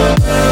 Oh, oh, oh.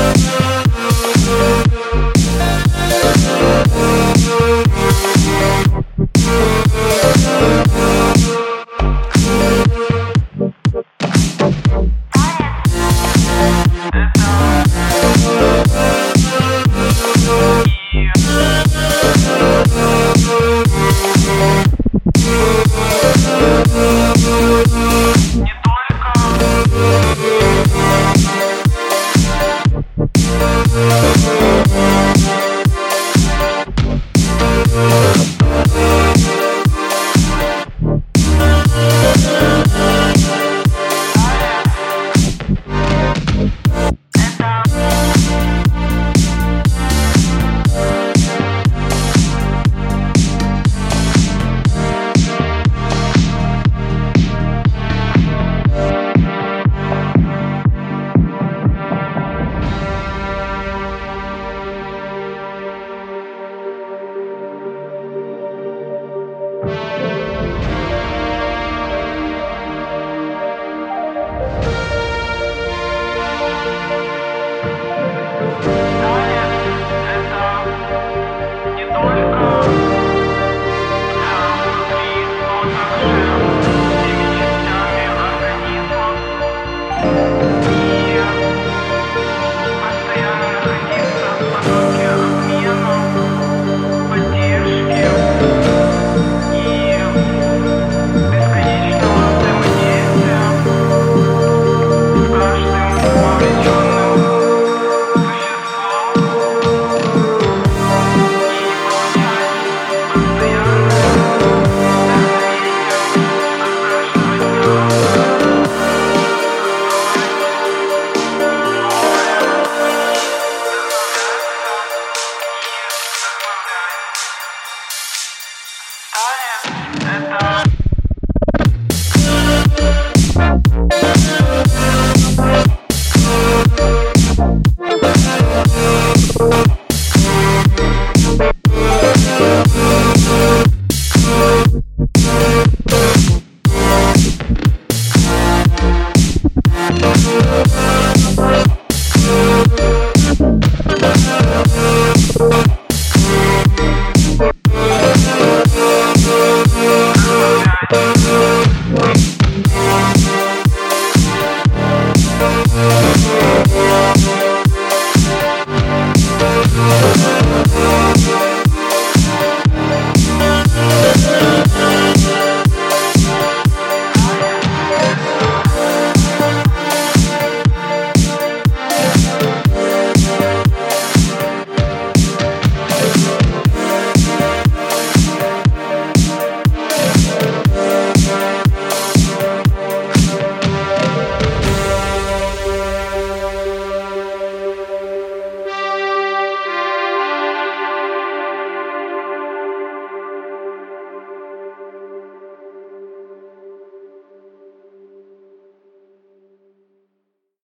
Bye.